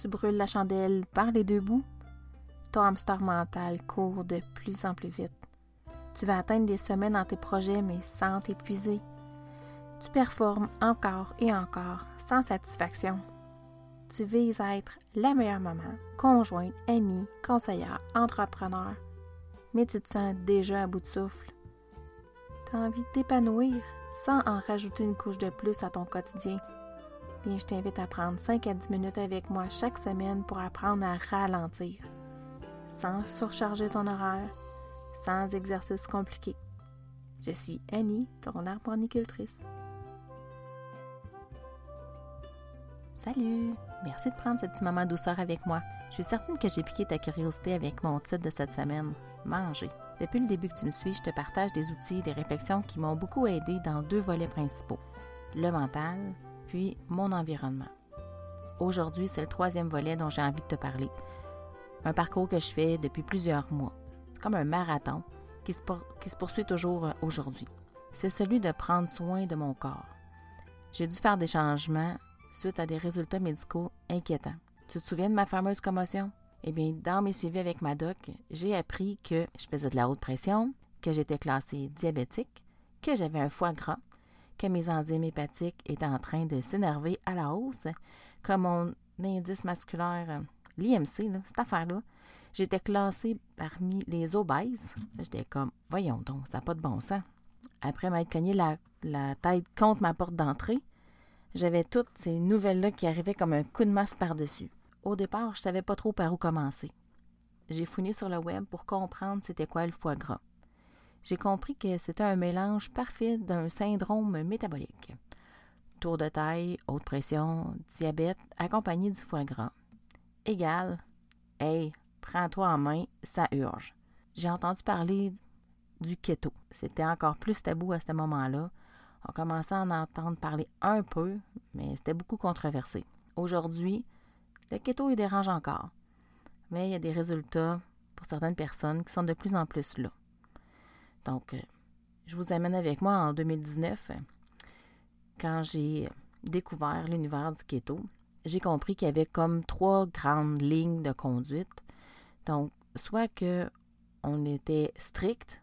Tu brûles la chandelle par les deux bouts. Ton hamster mental court de plus en plus vite. Tu vas atteindre des sommets dans tes projets, mais sans t'épuiser. Tu performes encore et encore sans satisfaction. Tu vises à être la meilleure maman, conjointe, amie, conseillère, entrepreneur, mais tu te sens déjà à bout de souffle. Tu as envie de t'épanouir sans en rajouter une couche de plus à ton quotidien. Bien, je t'invite à prendre 5 à 10 minutes avec moi chaque semaine pour apprendre à ralentir, sans surcharger ton horaire, sans exercice compliqué. Je suis Annie, ton arboricultrice. Salut! Merci de prendre ce petit moment douceur avec moi. Je suis certaine que j'ai piqué ta curiosité avec mon titre de cette semaine, Manger. Depuis le début que tu me suis, je te partage des outils, des réflexions qui m'ont beaucoup aidé dans deux volets principaux, le mental, puis mon environnement. Aujourd'hui, c'est le troisième volet dont j'ai envie de te parler. Un parcours que je fais depuis plusieurs mois. C'est comme un marathon qui se, qui se poursuit toujours euh, aujourd'hui. C'est celui de prendre soin de mon corps. J'ai dû faire des changements suite à des résultats médicaux inquiétants. Tu te souviens de ma fameuse commotion? Eh bien, dans mes suivis avec ma doc, j'ai appris que je faisais de la haute pression, que j'étais classée diabétique, que j'avais un foie gras, que mes enzymes hépatiques étaient en train de s'énerver à la hausse, que mon indice masculaire, l'IMC, cette affaire-là, j'étais classée parmi les obèses. J'étais comme, voyons donc, ça n'a pas de bon sens. Après m'être cogné la, la tête contre ma porte d'entrée, j'avais toutes ces nouvelles-là qui arrivaient comme un coup de masse par-dessus. Au départ, je savais pas trop par où commencer. J'ai fouillé sur le web pour comprendre c'était quoi le foie gras. J'ai compris que c'était un mélange parfait d'un syndrome métabolique. Tour de taille, haute pression, diabète, accompagné du foie gras. Égal, hey, prends-toi en main, ça urge. J'ai entendu parler du keto. C'était encore plus tabou à ce moment-là. On commençait à en entendre parler un peu, mais c'était beaucoup controversé. Aujourd'hui, le keto, il dérange encore. Mais il y a des résultats pour certaines personnes qui sont de plus en plus là. Donc, euh, je vous amène avec moi en 2019, quand j'ai découvert l'univers du keto. J'ai compris qu'il y avait comme trois grandes lignes de conduite. Donc, soit que on était strict,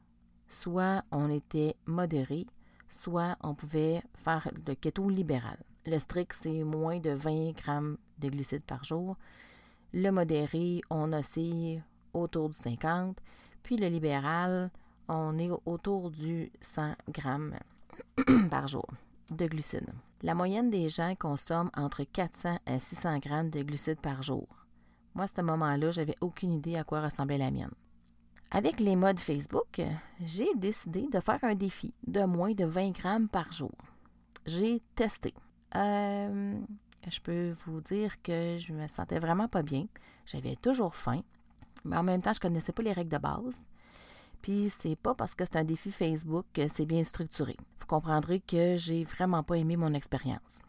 soit on était modéré, soit on pouvait faire le keto libéral. Le strict, c'est moins de 20 grammes de glucides par jour. Le modéré, on oscille autour du 50. Puis le libéral, on est autour du 100 grammes par jour de glucides. La moyenne des gens consomme entre 400 à 600 grammes de glucides par jour. Moi, à ce moment-là, j'avais aucune idée à quoi ressemblait la mienne. Avec les modes Facebook, j'ai décidé de faire un défi de moins de 20 grammes par jour. J'ai testé. Euh, je peux vous dire que je me sentais vraiment pas bien. J'avais toujours faim, mais en même temps, je connaissais pas les règles de base. Puis c'est pas parce que c'est un défi Facebook que c'est bien structuré. Vous comprendrez que j'ai vraiment pas aimé mon expérience.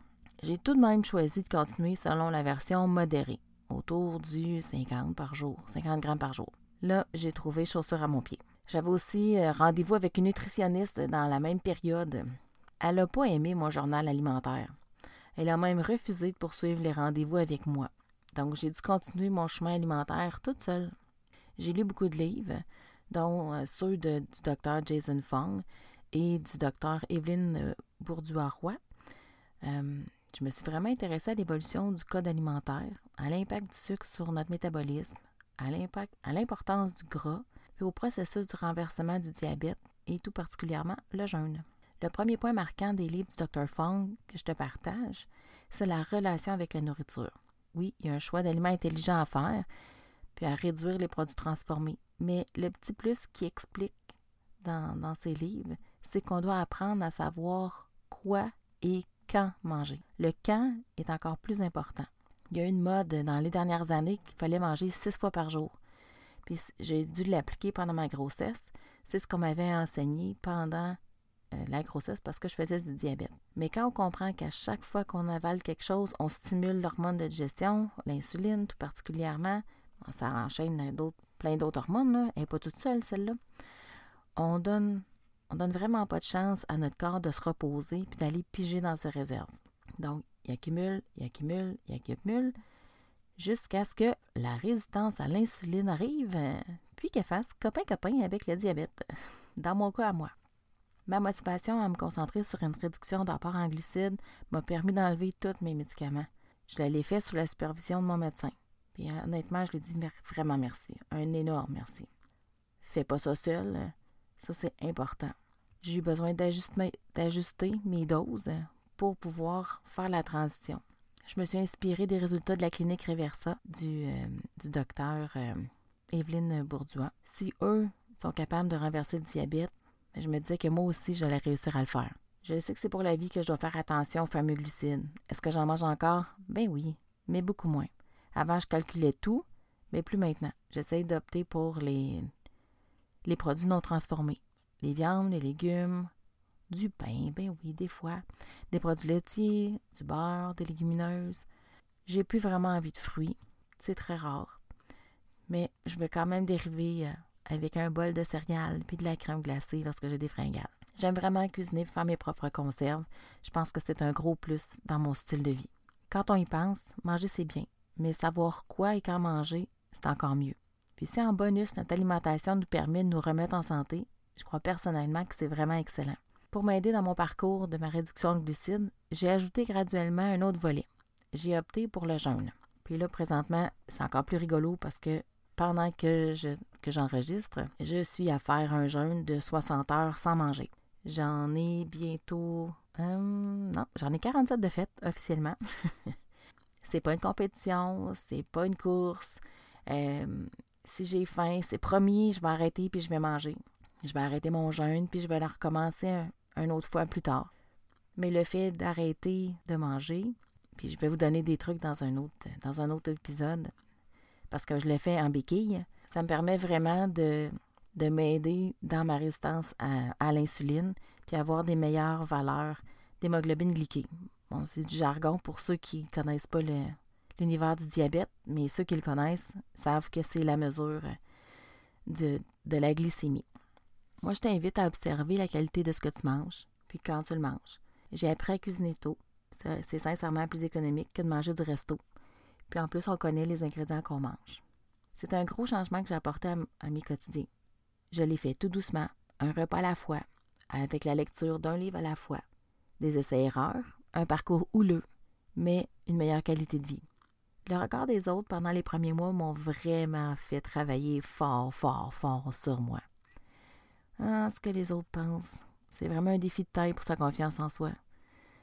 J'ai tout de même choisi de continuer selon la version modérée, autour du 50 par jour, 50 grammes par jour. Là, j'ai trouvé chaussure à mon pied. J'avais aussi euh, rendez-vous avec une nutritionniste dans la même période. Elle n'a pas aimé mon journal alimentaire. Elle a même refusé de poursuivre les rendez-vous avec moi. Donc, j'ai dû continuer mon chemin alimentaire toute seule. J'ai lu beaucoup de livres, dont euh, ceux du docteur Jason Fong et du docteur Evelyne euh, Bourduas-Roy. Euh, je me suis vraiment intéressée à l'évolution du code alimentaire, à l'impact du sucre sur notre métabolisme, à à l'importance du gras, puis au processus du renversement du diabète et tout particulièrement le jeûne. Le premier point marquant des livres du Dr. Fong que je te partage, c'est la relation avec la nourriture. Oui, il y a un choix d'aliments intelligents à faire, puis à réduire les produits transformés. Mais le petit plus qui explique dans, ces livres, c'est qu'on doit apprendre à savoir quoi et quand manger. Le quand est encore plus important. Il y a une mode dans les dernières années qu'il fallait manger six fois par jour. Puis j'ai dû l'appliquer pendant ma grossesse. C'est ce qu'on m'avait enseigné pendant euh, la grossesse parce que je faisais du diabète. Mais quand on comprend qu'à chaque fois qu'on avale quelque chose, on stimule l'hormone de digestion, l'insuline tout particulièrement, ça enchaîne plein d'autres hormones, elle n'est pas toute seule celle-là, on donne, on donne vraiment pas de chance à notre corps de se reposer puis d'aller piger dans ses réserves. Donc, il accumule, il accumule, il accumule, jusqu'à ce que la résistance à l'insuline arrive, euh, puis qu'elle fasse copain-copain avec le diabète, dans mon cas à moi. Ma motivation à me concentrer sur une réduction d'apport en glucides m'a permis d'enlever tous mes médicaments. Je l'ai fait sous la supervision de mon médecin. Puis honnêtement, je lui dis vraiment merci. Un énorme merci. Fais pas ça seul. Euh, ça, c'est important. J'ai eu besoin d'ajuster mes doses pour pouvoir faire la transition. Je me suis inspirée des résultats de la clinique Reversa du, euh, docteur euh, Evelyne Bourdois. Si eux sont capables de renverser le diabète, je me disais que moi aussi, j'allais réussir à le faire. Je sais que c'est pour la vie que je dois faire attention aux fameux glucides. Est-ce que j'en mange encore? Ben oui, mais beaucoup moins. Avant, je calculais tout, mais plus maintenant. J'essaie d'opter pour les, les produits non transformés. Les viandes, les légumes, du pain, ben oui, des fois, des produits laitiers, du beurre, des légumineuses. J'ai plus vraiment envie de fruits. C'est très rare. Mais je vais quand même dériver euh, avec un bol de céréales puis de la crème glacée lorsque j'ai des fringales. J'aime vraiment cuisiner faire mes propres conserves. Je pense que c'est un gros plus dans mon style de vie. Quand on y pense, manger c'est bien, mais savoir quoi et quand manger, c'est encore mieux. Puis si en bonus notre alimentation nous permet de nous remettre en santé, je crois personnellement que c'est vraiment excellent. Pour m'aider dans mon parcours de ma réduction de glucides, j'ai ajouté graduellement un autre volet. J'ai opté pour le jeûne. Puis là, présentement, c'est encore plus rigolo parce que pendant que je que j'enregistre, je suis à faire un jeûne de 60 heures sans manger. J'en ai bientôt. Euh, non, j'en ai 47 de fait, officiellement. c'est pas une compétition, c'est pas une course. Euh, si j'ai faim, c'est promis, je vais arrêter puis je vais manger. Je vais arrêter mon jeûne puis je vais la recommencer un, une autre fois plus tard. Mais le fait d'arrêter de manger, puis je vais vous donner des trucs dans un autre, dans un autre épisode, parce que je le fais en béquille, ça me permet vraiment de, de m'aider dans ma résistance à, l'insuline, puis avoir des meilleures valeurs d'hémoglobine glyquée. Bon, c'est du jargon pour ceux qui ne connaissent pas l'univers du diabète, mais ceux qui le connaissent savent que c'est la mesure de, de la glycémie. Moi, je t'invite à observer la qualité de ce que tu manges, puis quand tu le manges. J'ai appris à cuisiner tôt. C'est sincèrement plus économique que de manger du resto. Puis en plus, on connaît les ingrédients qu'on mange. C'est un gros changement que j'ai apporté à, mes quotidiens. Je l'ai fait tout doucement, un repas à la fois, avec la lecture d'un livre à la fois. Des essais-erreurs, un parcours houleux, mais une meilleure qualité de vie. Le regard des autres pendant les premiers mois m'ont vraiment fait travailler fort, fort, fort sur moi. Ah, ce que les autres pensent. C'est vraiment un défi de taille pour sa confiance en soi.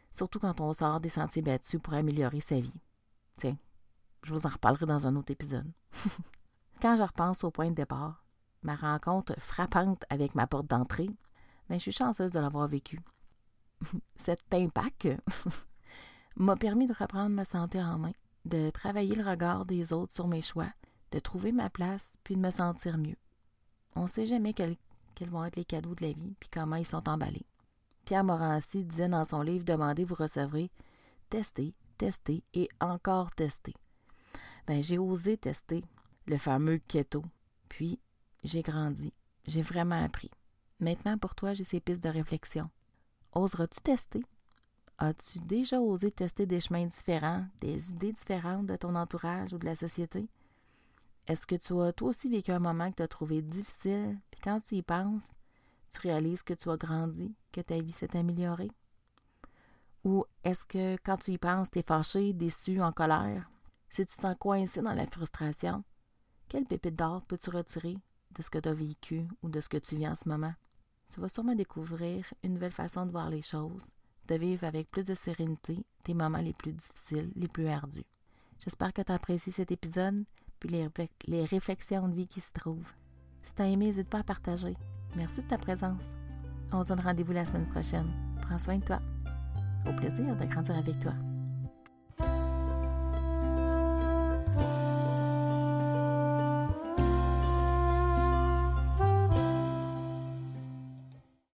Surtout quand on sort des sentiers battus pour améliorer sa vie. Tiens, je vous en reparlerai dans un autre épisode. quand je repense au point de départ, ma rencontre frappante avec ma porte d'entrée, ben, je suis chanceuse de l'avoir vécu. Cet impact m'a permis de reprendre ma santé en main, de travailler le regard des autres sur mes choix, de trouver ma place, puis de me sentir mieux. On ne sait jamais quel quels vont être les cadeaux de la vie, puis comment ils sont emballés. Pierre Morancy disait dans son livre Demandez, vous recevrez. Tester, tester et encore tester. Ben, j'ai osé tester le fameux keto. Puis, j'ai grandi. J'ai vraiment appris. Maintenant, pour toi, j'ai ces pistes de réflexion. Oseras-tu tester? As-tu déjà osé tester des chemins différents, des idées différentes de ton entourage ou de la société? Est-ce que tu as toi aussi vécu un moment que tu as trouvé difficile, puis quand tu y penses, tu réalises que tu as grandi, que ta vie s'est améliorée? Ou est-ce que quand tu y penses, tu es fâché, déçu, en colère? Si tu te sens coincé dans la frustration, quelle pépite d'or peux-tu retirer de ce que tu as vécu ou de ce que tu vis en ce moment? Tu vas sûrement découvrir une nouvelle façon de voir les choses, de vivre avec plus de sérénité tes moments les plus difficiles, les plus ardus. J'espère que tu as apprécié cet épisode les, réflexions de vie qui se trouvent. Si t'as aimé, n'hésite pas à partager. Merci de ta présence. On se donne rendez-vous la semaine prochaine. Prends soin de toi. Au plaisir de grandir avec toi.